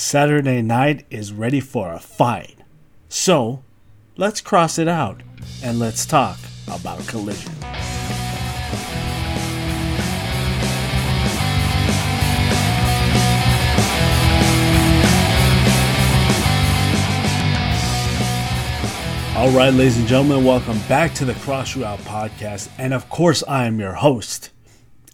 Saturday night is ready for a fight. So, let's cross it out and let's talk about Collision. All right, ladies and gentlemen, welcome back to the Cross podcast. And of course, I am your host,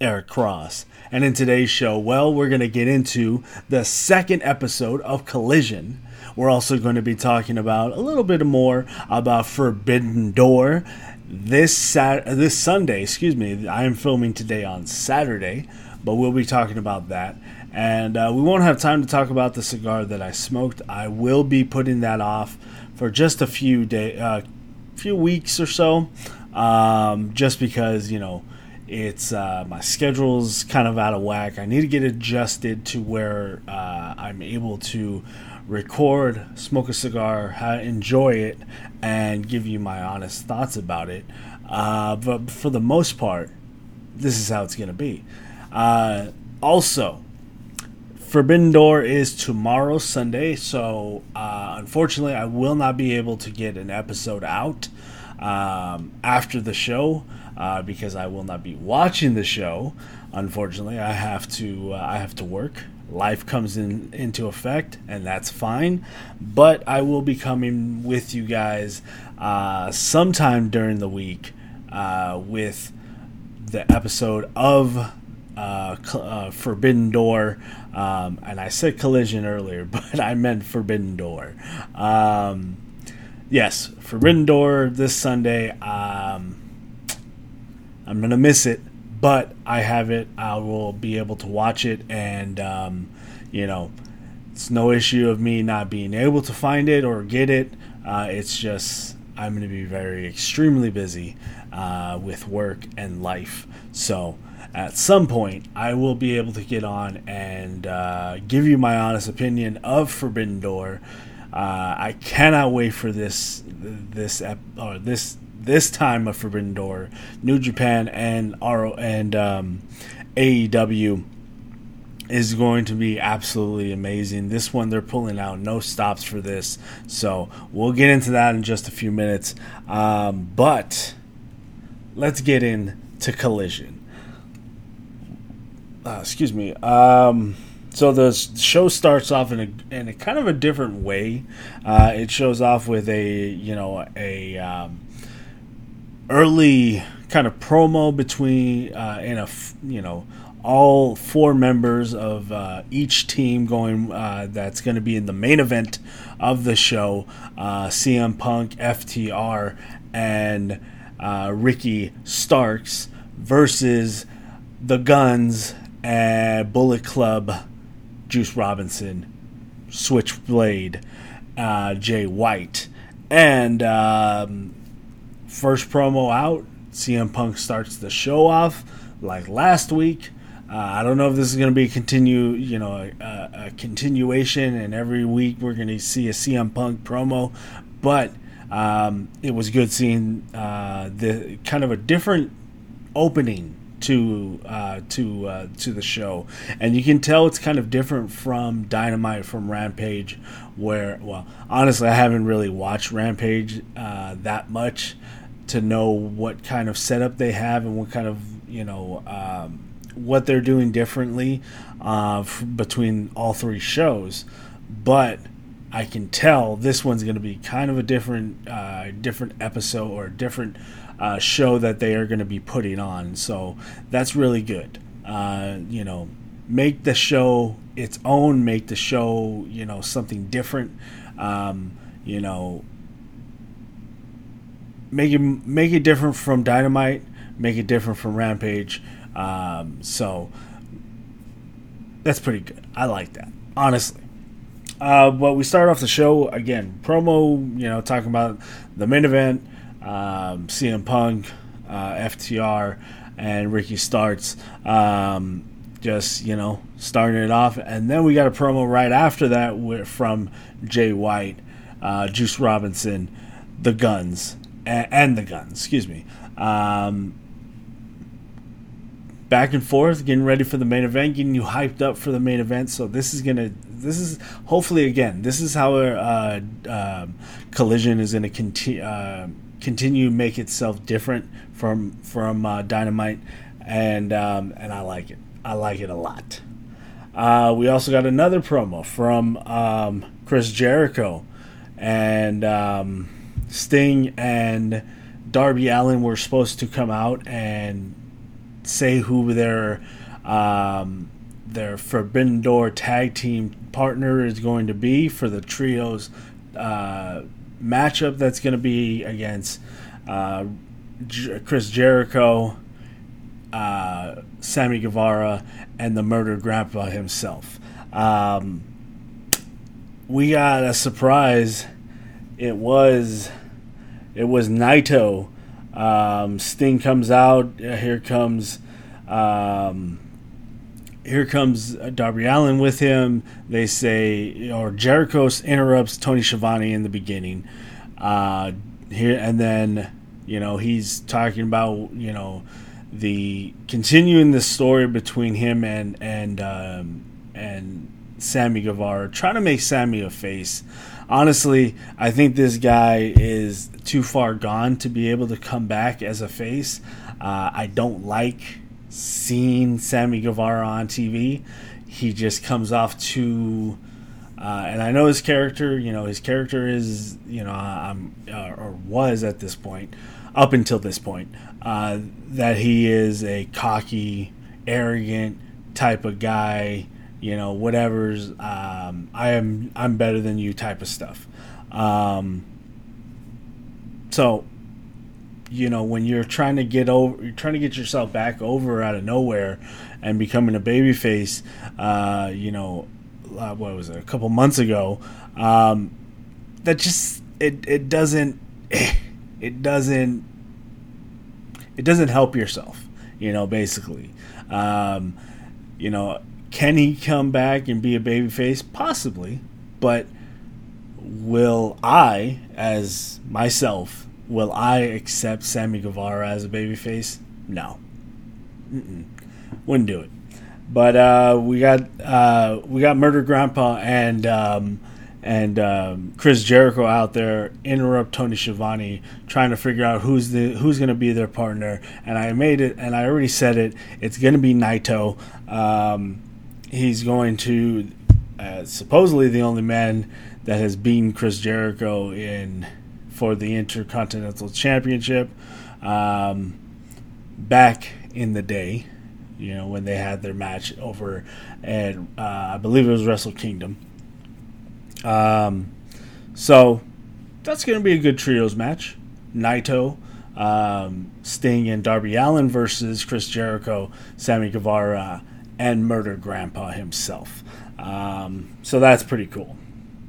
Eric Cross. And in today's show, well, we're going to get into the second episode of Collision. We're also going to be talking about a little bit more about Forbidden Door. This Sat- this Sunday, excuse me, I am filming today on Saturday, but we'll be talking about that. And uh, we won't have time to talk about the cigar that I smoked. I will be putting that off for just a few day, uh, few weeks or so, um, just because you know it's uh, my schedule's kind of out of whack. I need to get adjusted to where uh, I'm able to record, smoke a cigar, enjoy it, and give you my honest thoughts about it. Uh, but for the most part, this is how it's going to be. Uh, also, Forbidden Door is tomorrow, Sunday, so uh, unfortunately, I will not be able to get an episode out um, after the show uh, because I will not be watching the show. Unfortunately, I have to uh, I have to work. Life comes in into effect, and that's fine. But I will be coming with you guys uh, sometime during the week uh, with the episode of uh, uh, Forbidden Door. Um, and I said collision earlier, but I meant Forbidden Door. Um, yes, Forbidden Door this Sunday. Um, I'm gonna miss it, but I have it. I will be able to watch it, and um, you know, it's no issue of me not being able to find it or get it. Uh, it's just I'm gonna be very extremely busy uh, with work and life, so at some point I will be able to get on and uh, give you my honest opinion of Forbidden Door. Uh, I cannot wait for this this ep- or this this time of Forbidden Door, New Japan and RO and um, AEW is going to be absolutely amazing. This one they're pulling out no stops for this, so we'll get into that in just a few minutes. Um, but let's get into Collision uh, excuse me. Um, so the show starts off in a in a kind of a different way. Uh, it shows off with a you know a um, early kind of promo between uh, in a you know all four members of uh, each team going uh, that's going to be in the main event of the show uh, CM Punk, FTR, and uh, Ricky Starks versus the Guns and Bullet Club, Juice Robinson, Switchblade, uh, Jay White. And um, first promo out, CM Punk starts the show off like last week. Uh, I don't know if this is going to be a continue, you know, a, a, continuation, and every week we're going to see a CM Punk promo, but um, it was good seeing uh, the kind of a different opening to uh, to uh, to the show, and you can tell it's kind of different from Dynamite from Rampage, where well, honestly, I haven't really watched Rampage uh, that much to know what kind of setup they have and what kind of you know um, what they're doing differently uh, f- between all three shows, but. I can tell this one's going to be kind of a different, uh, different episode or a different uh, show that they are going to be putting on. So that's really good. Uh, you know, make the show its own, make the show, you know, something different. Um, you know, make it make it different from Dynamite, make it different from Rampage. Um, so that's pretty good. I like that, honestly. Uh, but we start off the show again, promo. You know, talking about the main event um, CM Punk, uh, FTR, and Ricky Starks. Um, just you know starting it off, and then we got a promo right after that from Jay White, uh, Juice Robinson, the Guns, and, the Guns. Excuse me. Um, back and forth, getting ready for the main event, getting you hyped up for the main event. So this is gonna, this is hopefully again, this is how uh, uh, Collision is gonna continue uh, continue make itself different from from uh, Dynamite, and um, and I like it. I like it a lot. Uh, we also got another promo from um, Chris Jericho, and um, Sting and Darby Allin were supposed to come out and say who their um, their Forbidden Door tag team partner is going to be for the trios uh, matchup that's going to be against uh, J- Chris Jericho, uh, Sammy Guevara, and the murdered grandpa himself. Um, we got a surprise. It was it was Naito. Um, Sting comes out. Here comes um, here comes Darby Allin with him. They say, or Jericho interrupts Tony Schiavone in the beginning. Uh, here and then, you know, he's talking about you know the continuing the story between him and and um, and Sammy Guevara, trying to make Sammy a face. Honestly, I think this guy is too far gone to be able to come back as a face. Uh, I don't like seeing Sammy Guevara on TV. He just comes off too. Uh, and I know his character. You know, his character is, you know, um, uh, or was at this point, up until this point, uh, that he is a cocky, arrogant type of guy. You know, whatever's um, I am I'm better than you type of stuff. Um, so you know when you're trying to get over you're trying to get yourself back over out of nowhere and becoming a baby face uh, you know uh, what was it a couple months ago um, that just it it doesn't it doesn't it doesn't help yourself you know basically um, you know can he come back and be a baby face possibly but will i as myself Will I accept Sammy Guevara as a babyface? No. Mm-mm. Wouldn't do it. But uh, we got uh, we got Murder Grandpa and um, and um, Chris Jericho out there interrupt Tony Schiavone trying to figure out who's the who's going to be their partner. And I made it, and I already said it. It's going to be Naito. Um, he's going to uh, supposedly the only man that has beaten Chris Jericho in for the Intercontinental Championship um, back in the day, you know, when they had their match over at, uh, I believe it was Wrestle Kingdom. Um, so that's going to be a good trios match. Naito, um, Sting, and Darby Allin versus Chris Jericho, Sammy Guevara, and Murder Grandpa himself. Um, so that's pretty cool.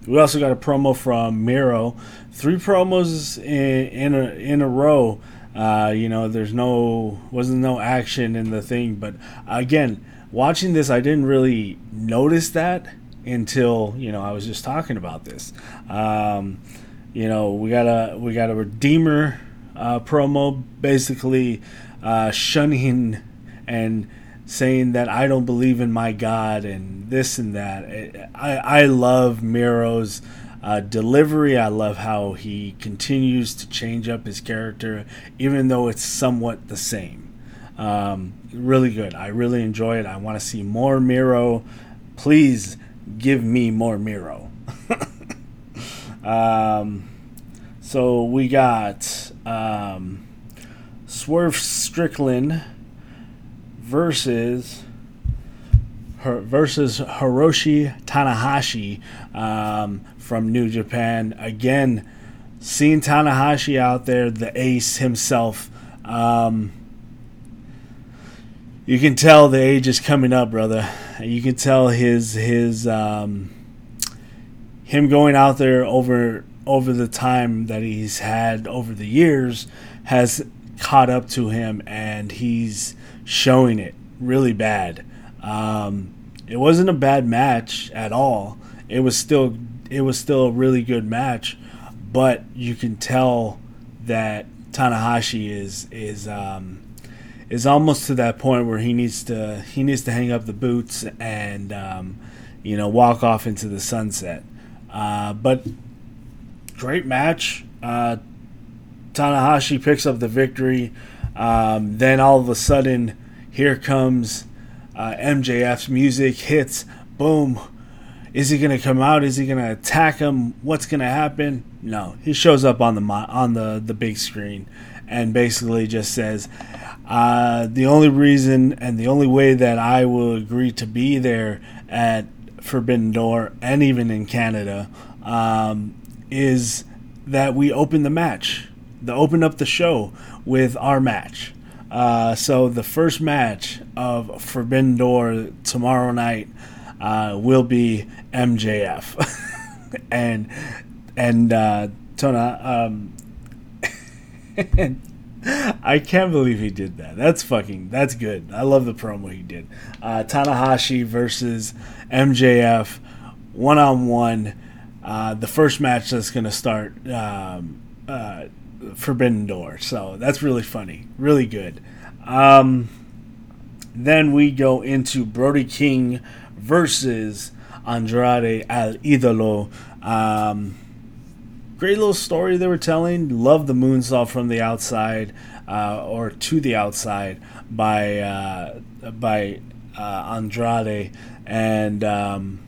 We also got a promo from Miro. Three promos in, in a in a row. Uh, you know, there's no wasn't no action in the thing, but again, watching this, I didn't really notice that until you know I was just talking about this. Um, you know, we got a we got a redeemer uh, promo, basically uh, shunning and saying that I don't believe in my God and this and that. I, I love Miro's uh, delivery. I love how he continues to change up his character, even though it's somewhat the same. Um, really good. I really enjoy it. I want to see more Miro. Please give me more Miro. um, so we got um, Swerve Strickland versus versus Hiroshi Tanahashi um, from New Japan. Again, seeing Tanahashi out there, the ace himself. Um, you can tell the age is coming up, brother. You can tell his his um, him going out there over over the time that he's had over the years has caught up to him, and he's showing it really bad. Um, it wasn't a bad match at all. It was still it was still a really good match, but you can tell that Tanahashi is is um, is almost to that point where he needs to he needs to hang up the boots and um, you know walk off into the sunset. Uh, but great match. Uh, Tanahashi picks up the victory. Um, then all of a sudden, here comes uh, MJF's music hits. Boom. Is he to come out? Is he to attack him? What's to happen? No, he shows up on the on the the big screen and basically just says, uh, "The only reason and the only way that I will agree to be there at Forbidden Door and even in Canada um, is that we open the match, the open up the show with our match." Uh, so the first match of Forbidden Door tomorrow night uh, will be MJF, and and uh, Tona. Um, I can't believe he did that. That's fucking. That's good. I love the promo he did. Uh, Tanahashi versus MJF, one on one. The first match that's to start um, uh, Forbidden Door. So that's really funny. Really good. Um, then we go into Brody King versus Andrade El Idolo. Um, great little story they were telling. Love the moonsault from the outside uh, or to the outside by uh, by uh, Andrade and um,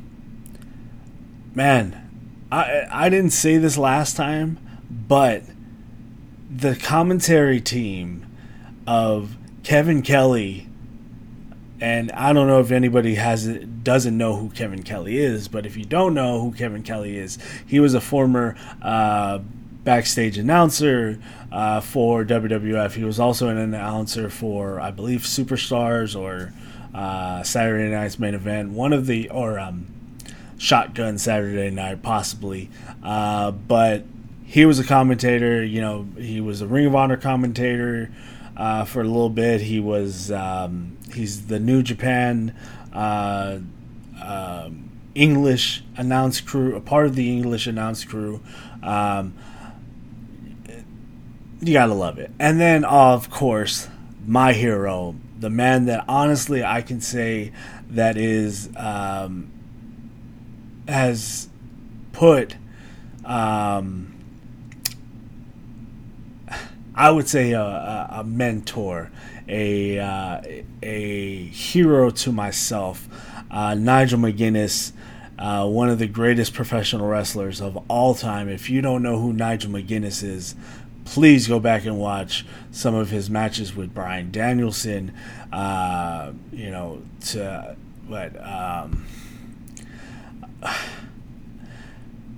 man, I I didn't say this last time, but the commentary team of Kevin Kelly and I don't know if anybody has doesn't know who Kevin Kelly is, but if you don't know who Kevin Kelly is, he was a former uh, backstage announcer uh, for WWF. He was also an announcer for, I believe, Superstars or uh, Saturday Night's Main Event, one of the or um, Shotgun Saturday Night, possibly. Uh, but he was a commentator. You know, he was a Ring of Honor commentator uh, for a little bit. He was um, he's the New Japan uh, um, English announce crew, a part of the English announce crew. Um, you gotta love it. And then, of course, my hero, the man that honestly I can say that is um, has put um, I would say a, a, mentor, a uh, a hero to myself. Uh, Nigel McGuinness, uh, one of the greatest professional wrestlers of all time. If you don't know who Nigel McGuinness is, please go back and watch some of his matches with Bryan Danielson. Uh, you know, to what. Um,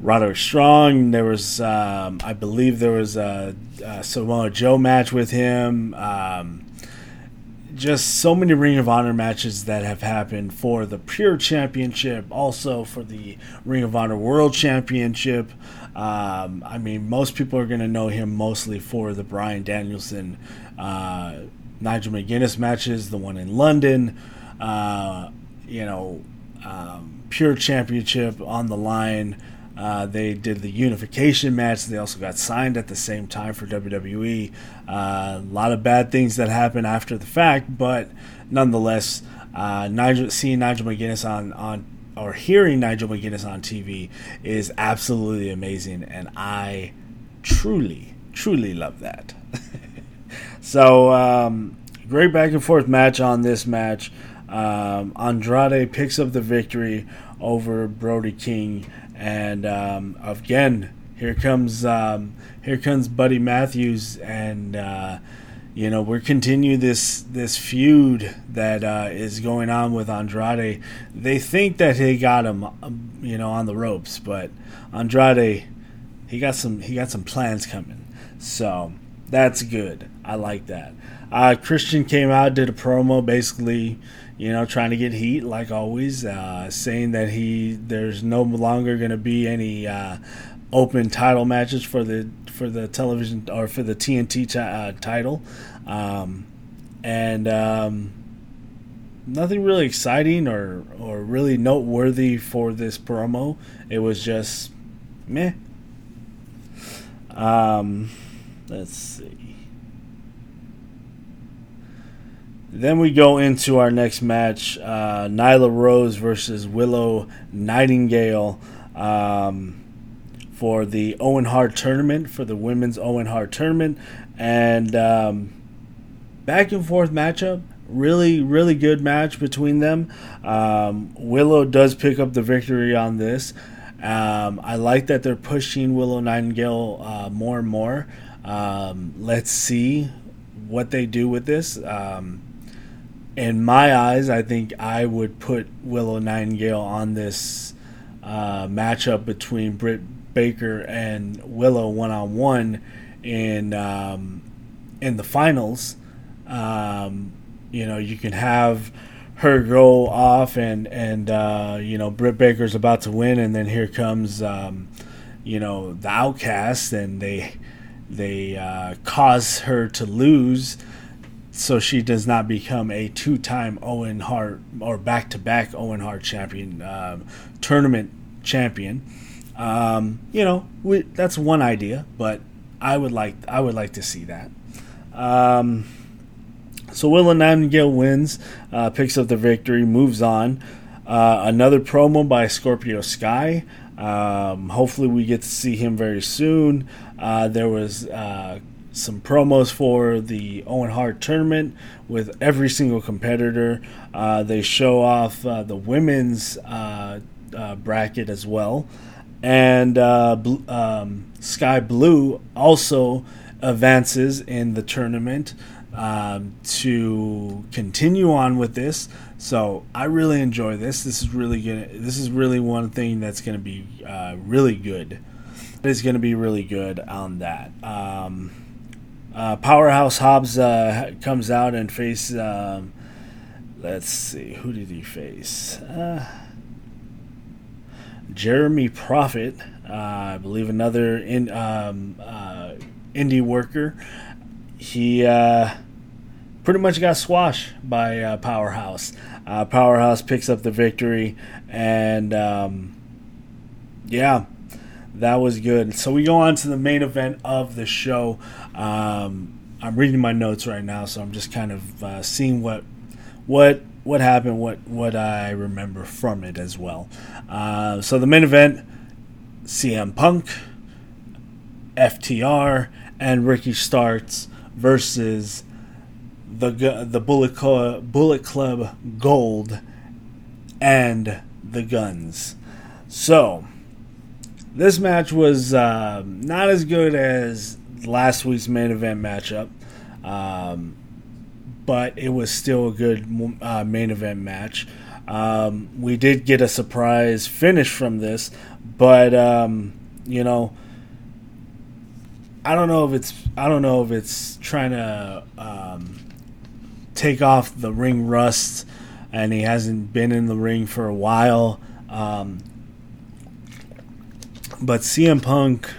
Roderick Strong. There was, um, I believe, there was a, a, Samoa Joe match with him. Um, just so many Ring of Honor matches that have happened for the Pure Championship, also for the Ring of Honor World Championship. Um, I mean, most people are going to know him mostly for the Bryan Danielson, uh, Nigel McGuinness matches, the one in London. Uh, you know, um, Pure Championship on the line. Uh, they did the unification match. They also got signed at the same time for WWE. Uh, a lot of bad things that happened after the fact, but nonetheless, uh, Nigel, seeing Nigel McGuinness on on or hearing Nigel McGuinness on TV is absolutely amazing, and I truly, truly love that. so, um, great back and forth match on this match. Um, Andrade picks up the victory over Brody King and um, again, here comes um, here comes Buddy Matthews, and uh, you know we're continue this this feud that uh, is going on with Andrade. They think that he got him, um, you know, on the ropes, but Andrade, he got some he got some plans coming. So that's good. I like that. Uh, Christian came out, did a promo, basically you know, trying to get heat like always, uh, saying that he there's no longer going to be any uh, open title matches for the for the television or for the TNT t- uh, title, um, and um, nothing really exciting or or really noteworthy for this promo. It was just meh. Um, let's see. Then we go into our next match uh, Nyla Rose versus Willow Nightingale um, for the Owen Hart tournament, for the women's Owen Hart tournament. And um, back and forth matchup. Really, really good match between them. Um, Willow does pick up the victory on this. Um, I like that they're pushing Willow Nightingale uh, more and more. Um, let's see what they do with this. Um, in my eyes, I think I would put Willow Nightingale on this uh, matchup between Britt Baker and Willow one on one in um, in the finals. Um, you know, you can have her go off and and uh, you know Britt Baker's about to win, and then here comes um, you know the outcast, and they they uh, cause her to lose so she does not become a two-time Owen Hart or back-to-back Owen Hart champion, um, tournament champion. Um, you know, we, that's one idea, but I would like I would like to see that. Um, so Willow Nightingale wins, uh, picks up the victory, moves on. Uh, another promo by Scorpio Sky. Um, hopefully, we get to see him very soon. Uh, there was uh, some promos for the Owen Hart tournament with every single competitor. Uh, they show off uh, the women's uh, uh bracket as well. And uh, um, Skye Blue also advances in the tournament um, to continue on with this. So I really enjoy this. This is really gonna. This is really one thing that's going to be uh, really good. It's going to be really good on that. Um, uh, Powerhouse Hobbs uh, comes out and face. Um, let's see, who did he face? Uh, Jeremy Prophet, uh, I believe, another in um, uh, indie worker. He uh, pretty much got squashed by Powerhouse. Powerhouse picks up the victory, and um, yeah that was good. So we go on to the main event of the show. Um, I'm reading my notes right now, so I'm just kind of uh, seeing what what what happened, what what I remember from it as well. Uh, so the main event: CM Punk, FTR, and Ricky Starks versus the the Bullet Club, Bullet Club Gold and the Guns. So this match was uh, not as good as last week's main event matchup, um, but it was still a good uh, main event match. Um, we did get a surprise finish from this, but um, you know, I don't know if it's I don't know if it's trying to um, take off the ring rust, and he hasn't been in the ring for a while. Um, but CM Punk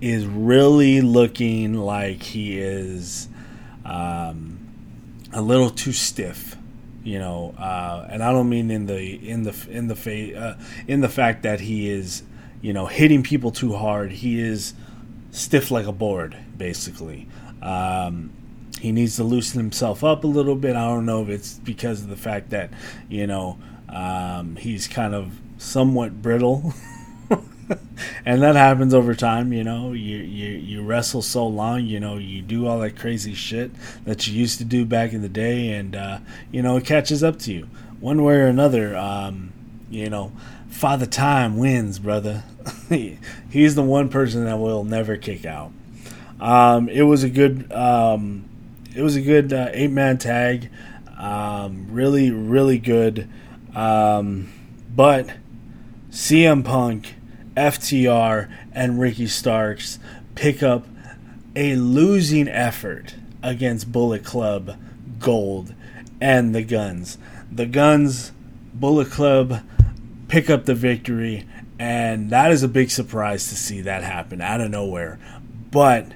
is really looking like he is um, a little too stiff, you know, uh, and I don't mean in the in the in the fa- uh, in the fact that he is, you know, hitting people too hard. He is stiff like a board, basically. Um, he needs to loosen himself up a little bit. I don't know if it's because of the fact that you know um, he's kind of somewhat brittle. and that happens over time. You know, you, you you wrestle so long. You know, you do all that crazy shit that you used to do back in the day, and uh, you know it catches up to you one way or another. Um, you know, Father Time wins, brother. He's the one person that will never kick out. Um, it was a good. Um, it was a good uh, eight man tag. Um, really, really good. Um, but CM Punk FTR and Ricky Starks pick up a losing effort against Bullet Club Gold and the Guns. The Guns, Bullet Club pick up the victory, and that is a big surprise to see that happen out of nowhere. But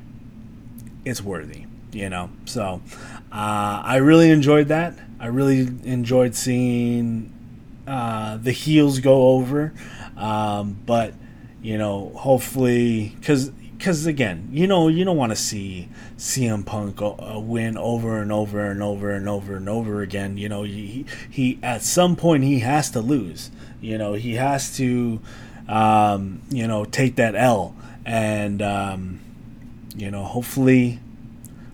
it's worthy, you know. So uh, I really enjoyed that. I really enjoyed seeing uh, the heels go over, um, but you know, hopefully, because because again, you know, you don't want to see CM Punk uh, win over and over and over and over and over again. You know, he, he at some point he has to lose. You know, he has to, um, you know, take that L, and um, you know, hopefully,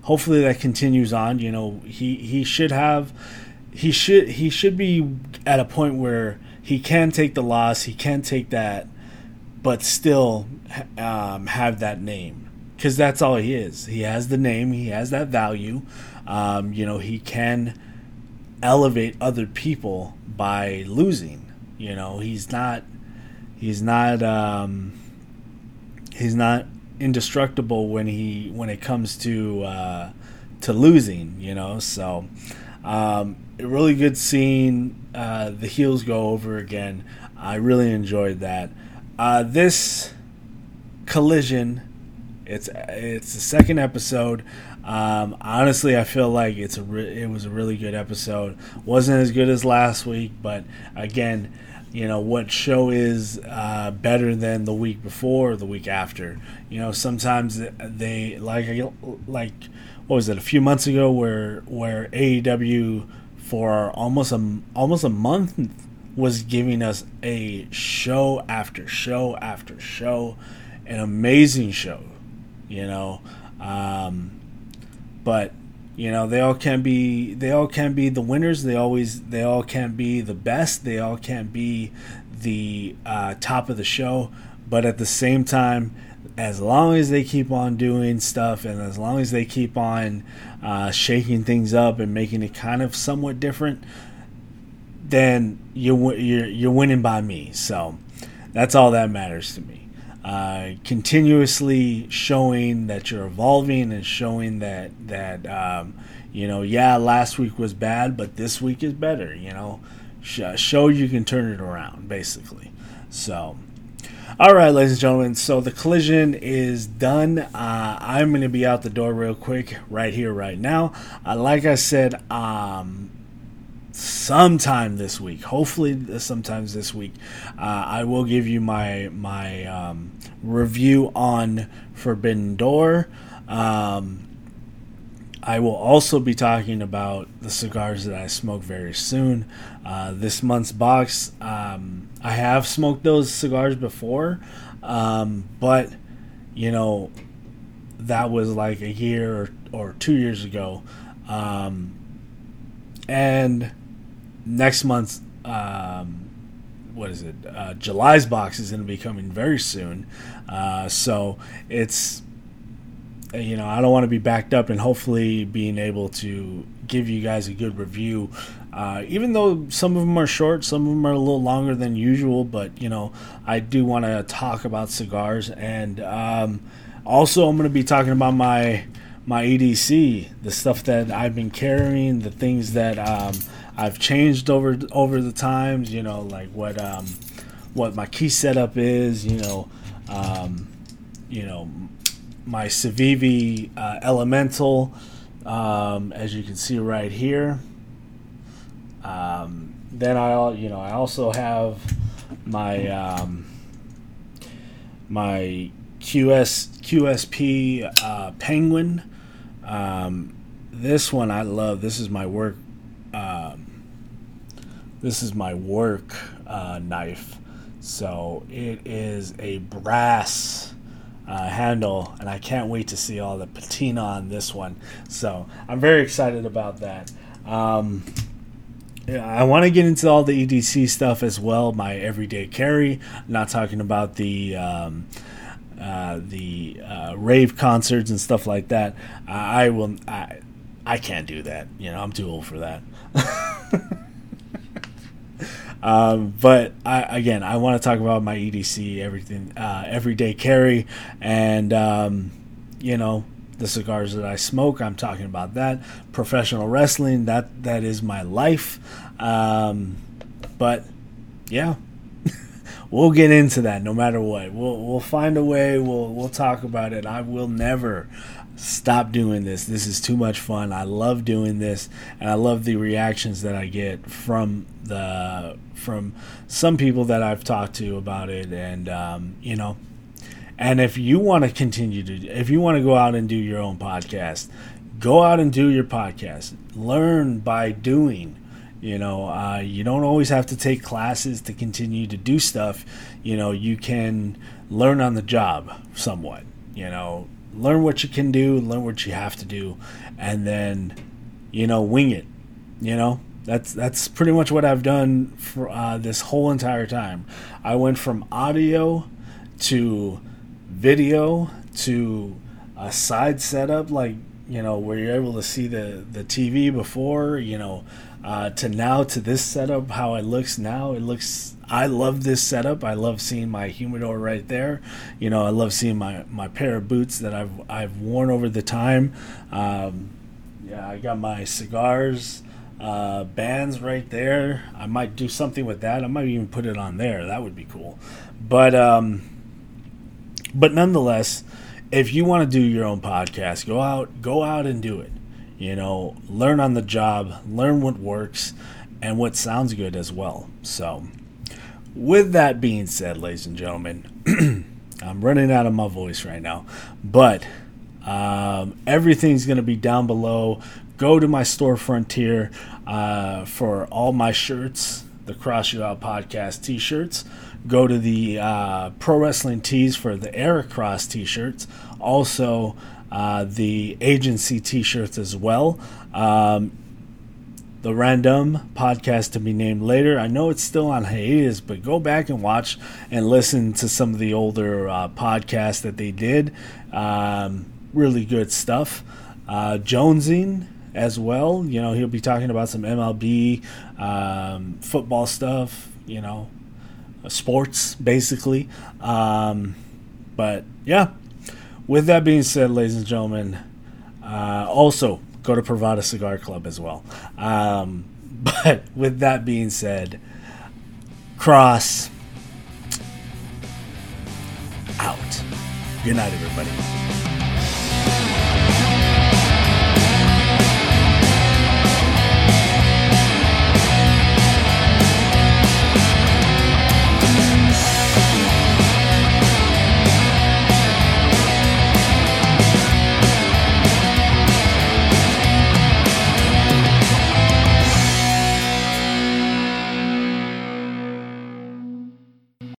hopefully that continues on. You know, he he should have, he should he should be at a point where he can take the loss, he can take that, but still um, have that name because that's all he is. He has the name, he has that value. Um, you know, he can elevate other people by losing. You know, he's not he's not um, he's not indestructible when he when it comes to uh, to losing. You know, so um, really good seeing uh, the heels go over again. I really enjoyed that. Uh, this collision, it's it's the second episode. Um, honestly, I feel like it's a re- it was a really good episode. wasn't as good as last week, but again, you know what show is uh, better than the week before or the week after. You know, sometimes they like like what was it a few months ago where where AEW for almost a almost a month was giving us a show after show after show, an amazing show, you know. Um, but you know they all can be they all can be the winners. They always they all can't be the best. They all can't be the uh, top of the show. But at the same time, as long as they keep on doing stuff and as long as they keep on uh, shaking things up and making it kind of somewhat different, then you're, you're, you're winning by me. So that's all that matters to me. Uh, continuously showing that you're evolving and showing that that um, you know yeah last week was bad but this week is better you know show you can turn it around basically so all right, ladies and gentlemen. So the collision is done. Uh, I'm going to be out the door real quick, right here, right now. Uh, like I said, um, sometime this week, hopefully, sometimes this week, uh, I will give you my my um, review on Forbidden Door. Um, I will also be talking about the cigars that I smoke very soon. Uh, this month's box, um, I have smoked those cigars before, um, but you know, that was like a year or, or two years ago. Um, and next month, um, what is it? Uh, July's box is going to be coming very soon. Uh, so it's you know, I don't want to be backed up and hopefully being able to give you guys a good review. Uh, even though some of them are short, some of them are a little longer than usual, but you know, I do want to talk about cigars and um, also I'm going to be talking about my my EDC, the stuff that I've been carrying, the things that um, I've changed over over the times. You know, like what um, what my key setup is. You know, um, you know my Civivi uh, Elemental, um, as you can see right here. Um, then I, you know, I also have my um, my QS QSP uh, Penguin. Um, this one I love. This is my work. Um, this is my work uh, knife. So it is a brass uh, handle, and I can't wait to see all the patina on this one. So I'm very excited about that. Um, I want to get into all the EDC stuff as well. My everyday carry. I'm not talking about the um, uh, the uh, rave concerts and stuff like that. I will. I I can't do that. You know, I'm too old for that. Um, but I, again, I want to talk about my EDC, everything, uh, everyday carry, and um, you know the cigars that I smoke. I'm talking about that. Professional wrestling, that that is my life. Um, but yeah, we'll get into that no matter what. We'll we'll find a way. We'll we'll talk about it. I will never stop doing this. This is too much fun. I love doing this, and I love the reactions that I get from the from some people that I've talked to about it, and um, you know, And if you want to continue to, if you want to go out and do your own podcast, go out and do your podcast. Learn by doing. You know, uh, you don't always have to take classes to continue to do stuff. You know, you can learn on the job somewhat. You know, learn what you can do, learn what you have to do, and then, you know, wing it. You know, that's that's pretty much what I've done for uh, this whole entire time. I went from audio to video to a side setup like you know where you're able to see the the TV before you know uh, to now to this setup how it looks now it looks I love this setup. I love seeing my humidor right there. You know I love seeing my my pair of boots that I've I've worn over the time. Um, yeah I got my cigars uh, bands right there. I might do something with that. I might even put it on there. That would be cool. But um but nonetheless if you want to do your own podcast, go out, go out and do it. You know, learn on the job, learn what works and what sounds good as well. So, with that being said, ladies and gentlemen, I'm running out of my voice right now, but um, everything's going to be down below. Go to my storefront here uh, for all my shirts, the Cross You Out Podcast t shirts go to the uh, Pro Wrestling Tees for the Eric Cross t shirts, also uh, the agency t shirts as well. Um, the random podcast to be named later. I know it's still on hiatus, but go back and watch and listen to some of the older uh, podcasts that they did. Um, really good stuff. Uh, Jonesin as well. You know, he'll be talking about some MLB um, football stuff. You know, sports, basically. Um, but yeah, with that being said, ladies and gentlemen, uh, also go to Privada Cigar Club as well. Um, but with that being said, cross out. Good night, everybody.